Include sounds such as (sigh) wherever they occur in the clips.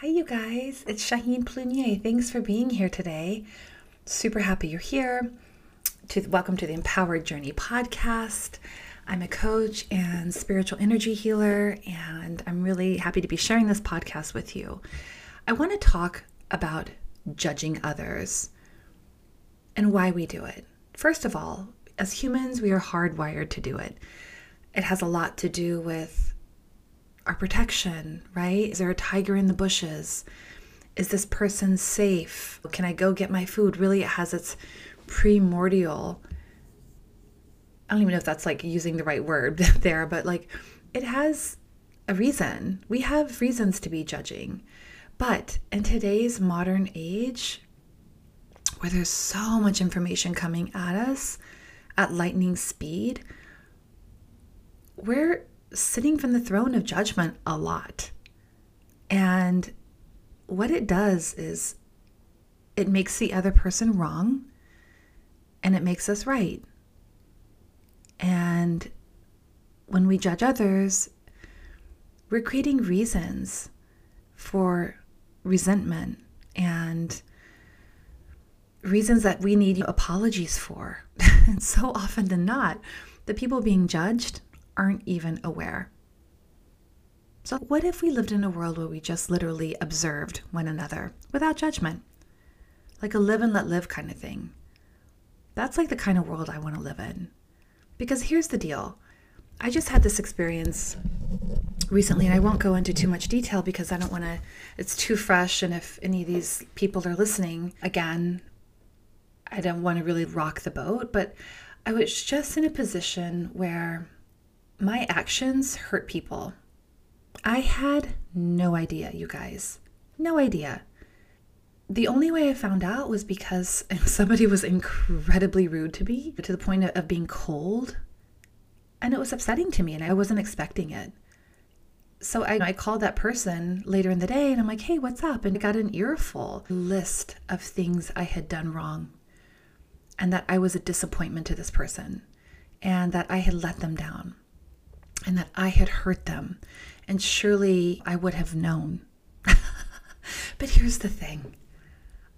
Hi, you guys. It's Shaheen Plunier. Thanks for being here today. Super happy you're here. To welcome to the Empowered Journey podcast. I'm a coach and spiritual energy healer, and I'm really happy to be sharing this podcast with you. I want to talk about judging others and why we do it. First of all, as humans, we are hardwired to do it. It has a lot to do with our protection, right? Is there a tiger in the bushes? Is this person safe? Can I go get my food? Really, it has its primordial. I don't even know if that's like using the right word (laughs) there, but like it has a reason. We have reasons to be judging. But in today's modern age, where there's so much information coming at us at lightning speed, we're sitting from the throne of judgment a lot. And what it does is it makes the other person wrong and it makes us right. And when we judge others, we're creating reasons for resentment and reasons that we need apologies for. (laughs) and so often than not, the people being judged aren't even aware. So, what if we lived in a world where we just literally observed one another without judgment? Like a live and let live kind of thing. That's like the kind of world I want to live in. Because here's the deal I just had this experience recently, and I won't go into too much detail because I don't want to, it's too fresh. And if any of these people are listening, again, I don't want to really rock the boat. But I was just in a position where my actions hurt people. I had no idea, you guys. No idea. The only way I found out was because (laughs) somebody was incredibly rude to me to the point of being cold. And it was upsetting to me, and I wasn't expecting it. So I, I called that person later in the day and I'm like, hey, what's up? And I got an earful list of things I had done wrong and that I was a disappointment to this person and that I had let them down and that I had hurt them. And surely I would have known. (laughs) but here's the thing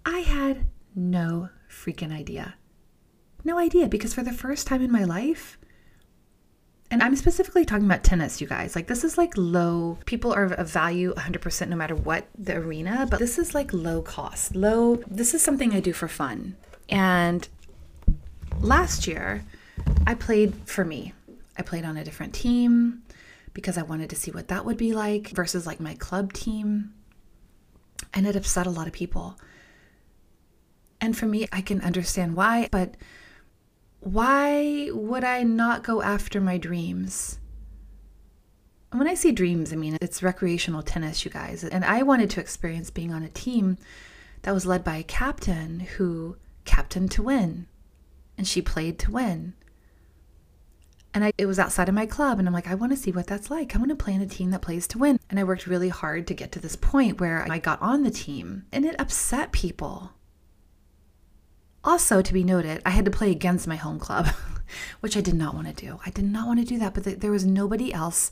I had no freaking idea. No idea, because for the first time in my life, and I'm specifically talking about tennis, you guys. Like, this is like low, people are of value 100% no matter what the arena, but this is like low cost, low. This is something I do for fun. And last year, I played for me. I played on a different team because I wanted to see what that would be like versus like my club team. And it upset a lot of people. And for me, I can understand why, but why would I not go after my dreams? And when I say dreams, I mean it's recreational tennis, you guys. And I wanted to experience being on a team that was led by a captain who captained to win. And she played to win. And I, it was outside of my club, and I'm like, I want to see what that's like. I want to play in a team that plays to win. And I worked really hard to get to this point where I got on the team, and it upset people. Also, to be noted, I had to play against my home club, (laughs) which I did not want to do. I did not want to do that, but there was nobody else.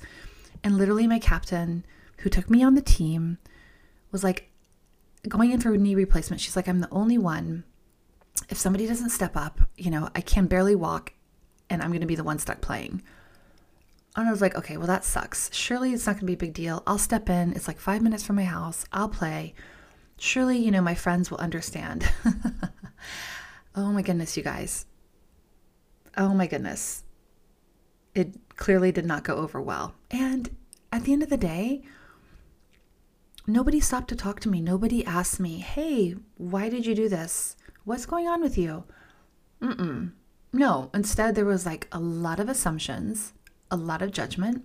And literally, my captain, who took me on the team, was like, going in for a knee replacement. She's like, I'm the only one. If somebody doesn't step up, you know, I can barely walk and I'm going to be the one stuck playing. And I was like, okay, well, that sucks. Surely it's not going to be a big deal. I'll step in. It's like five minutes from my house. I'll play. Surely, you know, my friends will understand. (laughs) oh my goodness, you guys. Oh my goodness. It clearly did not go over well. And at the end of the day, nobody stopped to talk to me. Nobody asked me, hey, why did you do this? What's going on with you? Mm-mm. No, instead, there was like a lot of assumptions, a lot of judgment.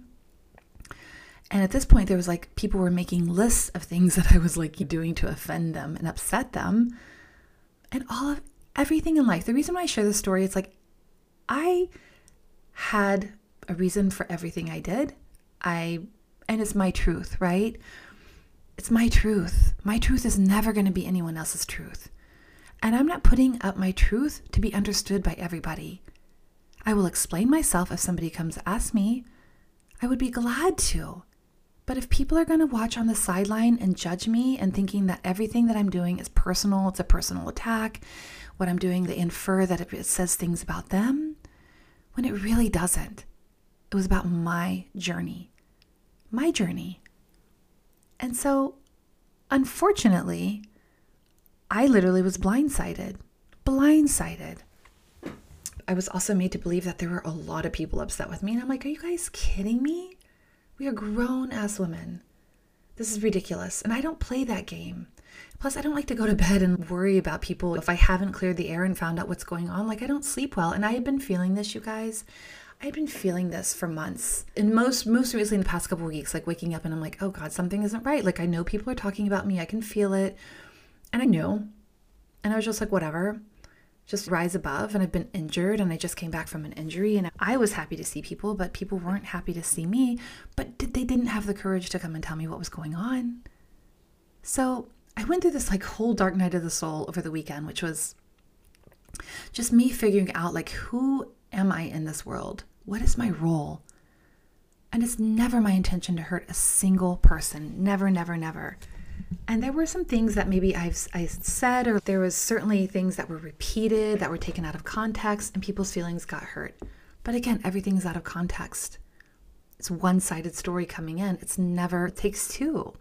And at this point, there was like people were making lists of things (laughs) that I was like doing to offend them and upset them. And all of everything in life. The reason why I share this story, it's like I had a reason for everything I did. I, and it's my truth, right? It's my truth. My truth is never going to be anyone else's truth. And I'm not putting up my truth to be understood by everybody. I will explain myself if somebody comes ask me. I would be glad to. But if people are going to watch on the sideline and judge me and thinking that everything that I'm doing is personal, it's a personal attack, what I'm doing, they infer that it says things about them, when it really doesn't. It was about my journey. My journey. And so, unfortunately, I literally was blindsided. Blindsided. I was also made to believe that there were a lot of people upset with me. And I'm like, are you guys kidding me? We are grown ass women. This is ridiculous. And I don't play that game. Plus, I don't like to go to bed and worry about people if I haven't cleared the air and found out what's going on. Like, I don't sleep well. And I have been feeling this, you guys. I've been feeling this for months. And most most recently in the past couple weeks, like waking up and I'm like, oh God, something isn't right. Like I know people are talking about me. I can feel it. And I knew. And I was just like, whatever just rise above. And I've been injured and I just came back from an injury. And I was happy to see people, but people weren't happy to see me. But they didn't have the courage to come and tell me what was going on. So I went through this like whole dark night of the soul over the weekend, which was just me figuring out like, who am I in this world? What is my role? And it's never my intention to hurt a single person. Never, never, never. And there were some things that maybe I've I said, or there was certainly things that were repeated that were taken out of context, and people's feelings got hurt. But again, everything's out of context. It's one-sided story coming in. It's never it takes two.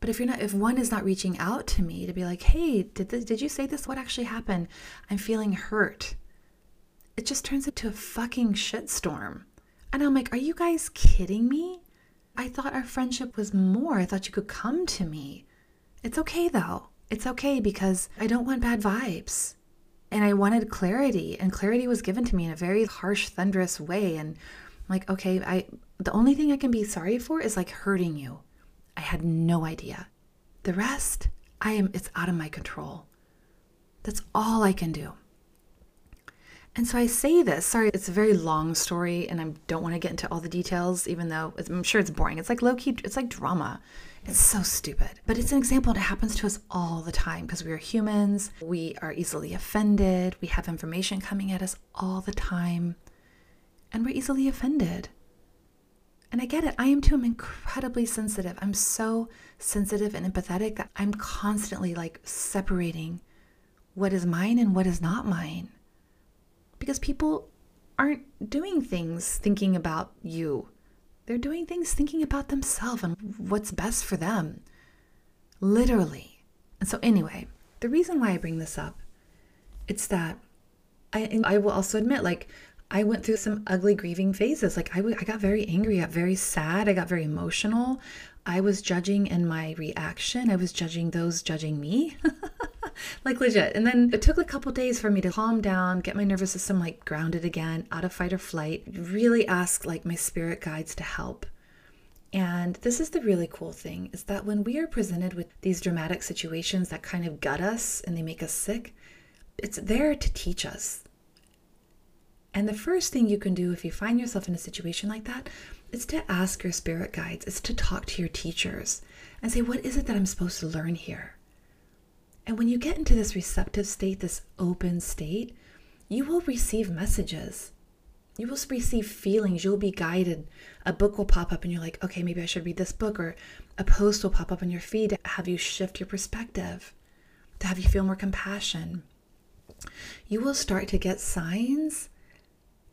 But if you're not, if one is not reaching out to me to be like, "Hey, did this, did you say this? What actually happened? I'm feeling hurt." It just turns into a fucking shitstorm. And I'm like, "Are you guys kidding me?" I thought our friendship was more. I thought you could come to me. It's okay though. It's okay because I don't want bad vibes. And I wanted clarity, and clarity was given to me in a very harsh, thunderous way. And I'm like, okay, I the only thing I can be sorry for is like hurting you. I had no idea. The rest, I am it's out of my control. That's all I can do. And so I say this, sorry, it's a very long story and I don't want to get into all the details, even though I'm sure it's boring. It's like low key, it's like drama. It's so stupid. But it's an example that happens to us all the time because we are humans. We are easily offended. We have information coming at us all the time. And we're easily offended. And I get it. I am too. I'm incredibly sensitive. I'm so sensitive and empathetic that I'm constantly like separating what is mine and what is not mine because people aren't doing things thinking about you. They're doing things thinking about themselves and what's best for them. Literally. And so anyway, the reason why I bring this up it's that I I will also admit like I went through some ugly grieving phases. Like I, w- I got very angry, I got very sad, I got very emotional. I was judging in my reaction. I was judging those judging me. (laughs) like legit. And then it took a couple days for me to calm down, get my nervous system like grounded again, out of fight or flight, really ask like my spirit guides to help. And this is the really cool thing is that when we are presented with these dramatic situations that kind of gut us and they make us sick, it's there to teach us. And the first thing you can do if you find yourself in a situation like that is to ask your spirit guides, it's to talk to your teachers and say, what is it that I'm supposed to learn here? And when you get into this receptive state, this open state, you will receive messages. You will receive feelings. You'll be guided. A book will pop up and you're like, okay, maybe I should read this book. Or a post will pop up on your feed to have you shift your perspective, to have you feel more compassion. You will start to get signs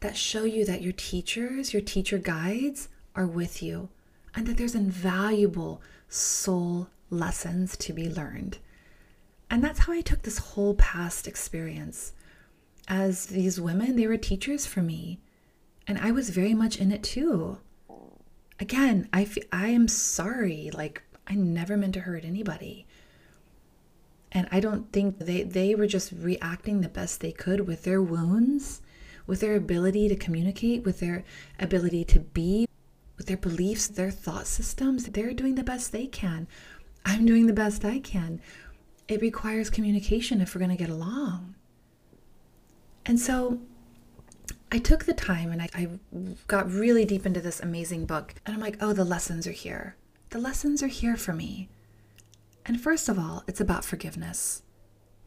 that show you that your teachers, your teacher guides are with you and that there's invaluable soul lessons to be learned. And that's how I took this whole past experience. As these women, they were teachers for me. And I was very much in it too. Again, I, f- I am sorry. Like, I never meant to hurt anybody. And I don't think they, they were just reacting the best they could with their wounds, with their ability to communicate, with their ability to be, with their beliefs, their thought systems. They're doing the best they can. I'm doing the best I can it requires communication if we're going to get along. And so I took the time and I, I, got really deep into this amazing book. And I'm like, oh, the lessons are here. The lessons are here for me. And first of all, it's about forgiveness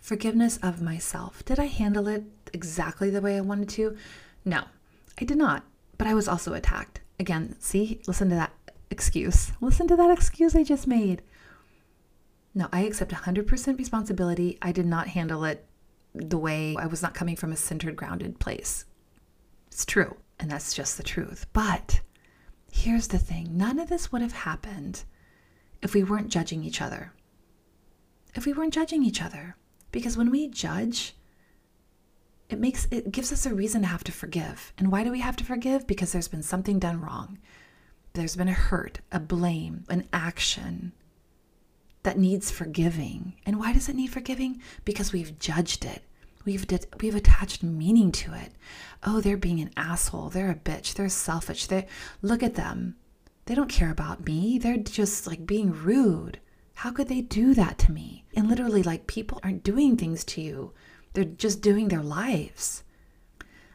forgiveness of myself. Did I handle it exactly the way I wanted to? No, I did not. But I was also attacked. Again, see, listen to that excuse. Listen to that excuse I just made. No, I accept 100% responsibility. I did not handle it the way I was not coming from a centered, grounded place. It's true, and that's just the truth. But here's the thing none of this would have happened if we weren't judging each other. If we weren't judging each other. Because when we judge, it makes it gives us a reason to have to forgive. And why do we have to forgive? Because there's been something done wrong. There's been a hurt, a blame, an action that needs forgiving. And why does it need forgiving? Because we've judged it. We've we've attached meaning to it. Oh, they're being an asshole. They're a bitch. They're selfish. They look at them. They don't care about me. They're just like being rude. How could they do that to me? And literally, like, people aren't doing things to you, they're just doing their lives.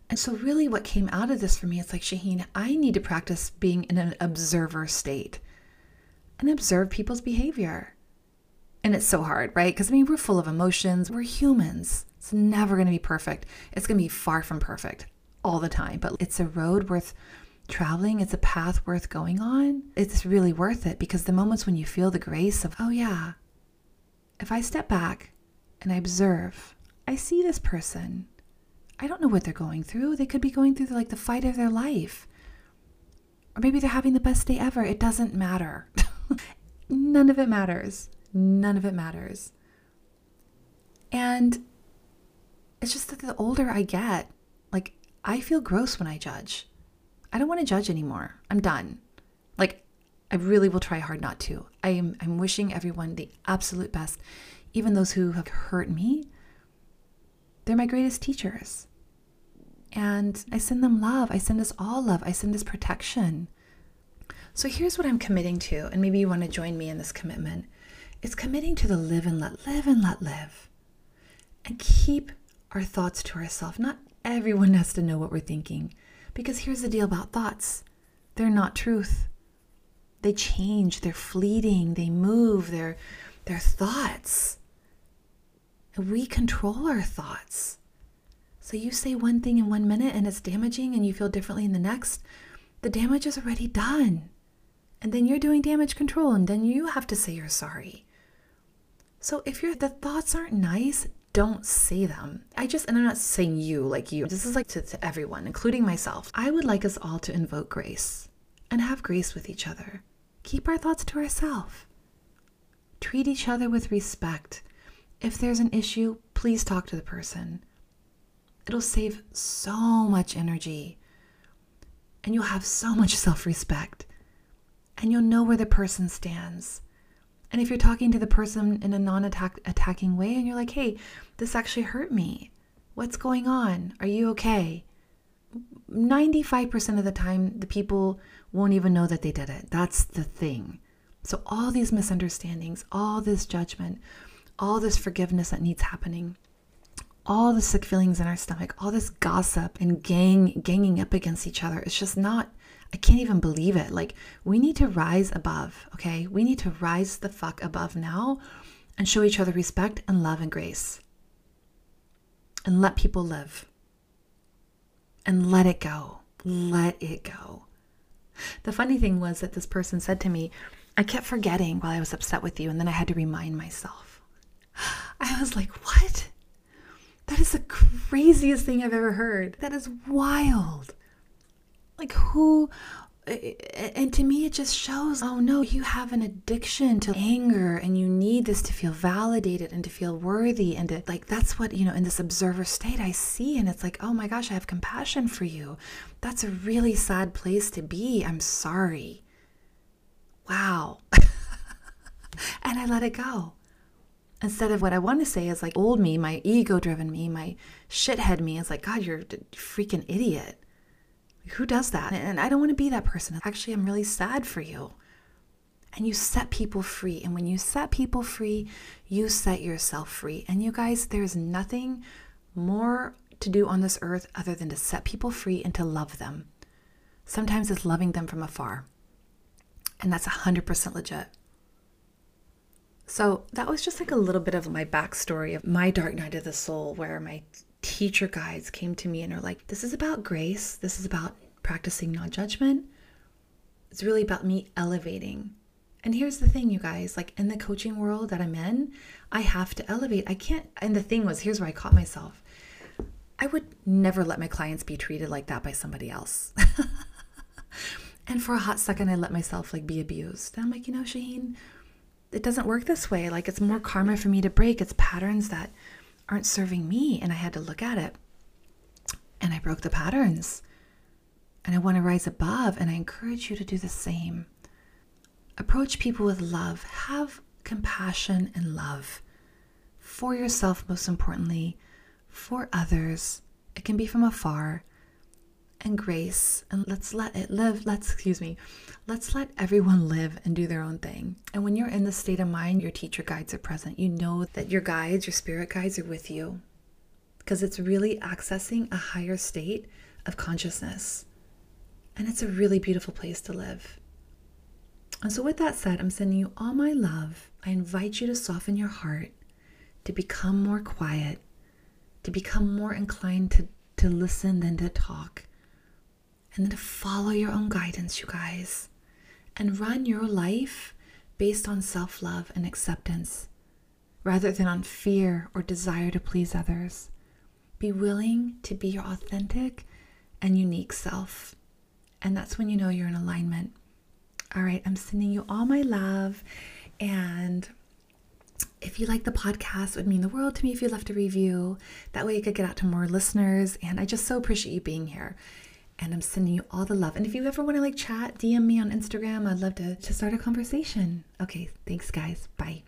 And so, really, what came out of this for me, it's like, Shaheen, I need to practice being in an observer state and observe people's behavior. And it's so hard, right? Because I mean, we're full of emotions, we're humans. It's never going to be perfect. It's going to be far from perfect all the time, but it's a road worth traveling, it's a path worth going on, it's really worth it because the moments when you feel the grace of, oh yeah, if I step back and I observe, I see this person. I don't know what they're going through. They could be going through like the fight of their life. Or maybe they're having the best day ever. It doesn't matter. (laughs) None of it matters. None of it matters. And it's just that the older I get, like I feel gross when I judge. I don't want to judge anymore. I'm done. Like, I really will try hard not to. I am I'm wishing everyone the absolute best, even those who have hurt me. They're my greatest teachers. And I send them love. I send us all love. I send us protection. So here's what I'm committing to, and maybe you want to join me in this commitment. It's committing to the live and let live and let live. And keep our thoughts to ourselves. Not everyone has to know what we're thinking. Because here's the deal about thoughts they're not truth. They change, they're fleeting, they move, they're, they're thoughts. We control our thoughts. So you say one thing in one minute and it's damaging and you feel differently in the next, the damage is already done. And then you're doing damage control and then you have to say you're sorry. So if the thoughts aren't nice, don't say them. I just, and I'm not saying you like you, this is like to, to everyone, including myself. I would like us all to invoke grace and have grace with each other. Keep our thoughts to ourselves. Treat each other with respect. If there's an issue, please talk to the person. It'll save so much energy. And you'll have so much self respect. And you'll know where the person stands. And if you're talking to the person in a non attacking way and you're like, hey, this actually hurt me, what's going on? Are you okay? 95% of the time, the people won't even know that they did it. That's the thing. So, all these misunderstandings, all this judgment, all this forgiveness that needs happening, all the sick feelings in our stomach, all this gossip and gang ganging up against each other, it's just not I can't even believe it. Like, we need to rise above, okay? We need to rise the fuck above now and show each other respect and love and grace. And let people live. And let it go. Let it go. The funny thing was that this person said to me, I kept forgetting while I was upset with you, and then I had to remind myself. (sighs) I was like, what? That is the craziest thing I've ever heard. That is wild like who eh, eh, and to me it just shows oh no you have an addiction to anger and you need this to feel validated and to feel worthy and to like that's what you know in this observer state i see and it's like oh my gosh i have compassion for you. That's a really sad place to be. I'm sorry. Wow. (laughs) And i let it go. Instead of what i want to say is like old me my ego driven me my shithead me is like god you're a freaking idiot who does that? And I don't want to be that person. Actually, I'm really sad for you. And you set people free. And when you set people free, you set yourself free. And you guys, there's nothing more to do on this earth other than to set people free and to love them. Sometimes it's loving them from afar. And that's 100% legit. So that was just like a little bit of my backstory of my dark night of the soul, where my teacher guides came to me and are like, This is about grace. This is about practicing non judgment. It's really about me elevating. And here's the thing, you guys like in the coaching world that I'm in, I have to elevate. I can't. And the thing was, here's where I caught myself. I would never let my clients be treated like that by somebody else. (laughs) and for a hot second, I let myself like be abused. And I'm like, you know, Shaheen, it doesn't work this way. Like it's more karma for me to break. It's patterns that aren't serving me. And I had to look at it. And I broke the patterns. And I want to rise above. And I encourage you to do the same. Approach people with love. Have compassion and love for yourself, most importantly, for others. It can be from afar. And grace. And let's let it live. Let's, excuse me, let's let everyone live and do their own thing. And when you're in the state of mind, your teacher guides are present. You know that your guides, your spirit guides are with you because it's really accessing a higher state of consciousness. And it's a really beautiful place to live. And so, with that said, I'm sending you all my love. I invite you to soften your heart, to become more quiet, to become more inclined to, to listen than to talk, and follow your own guidance, you guys, and run your life based on self love and acceptance rather than on fear or desire to please others. Be willing to be your authentic and unique self. And that's when you know you're in alignment. All right, I'm sending you all my love. And if you like the podcast, it would mean the world to me if you left a review. That way it could get out to more listeners. And I just so appreciate you being here. And I'm sending you all the love. And if you ever want to like chat, DM me on Instagram. I'd love to, to start a conversation. Okay, thanks, guys. Bye.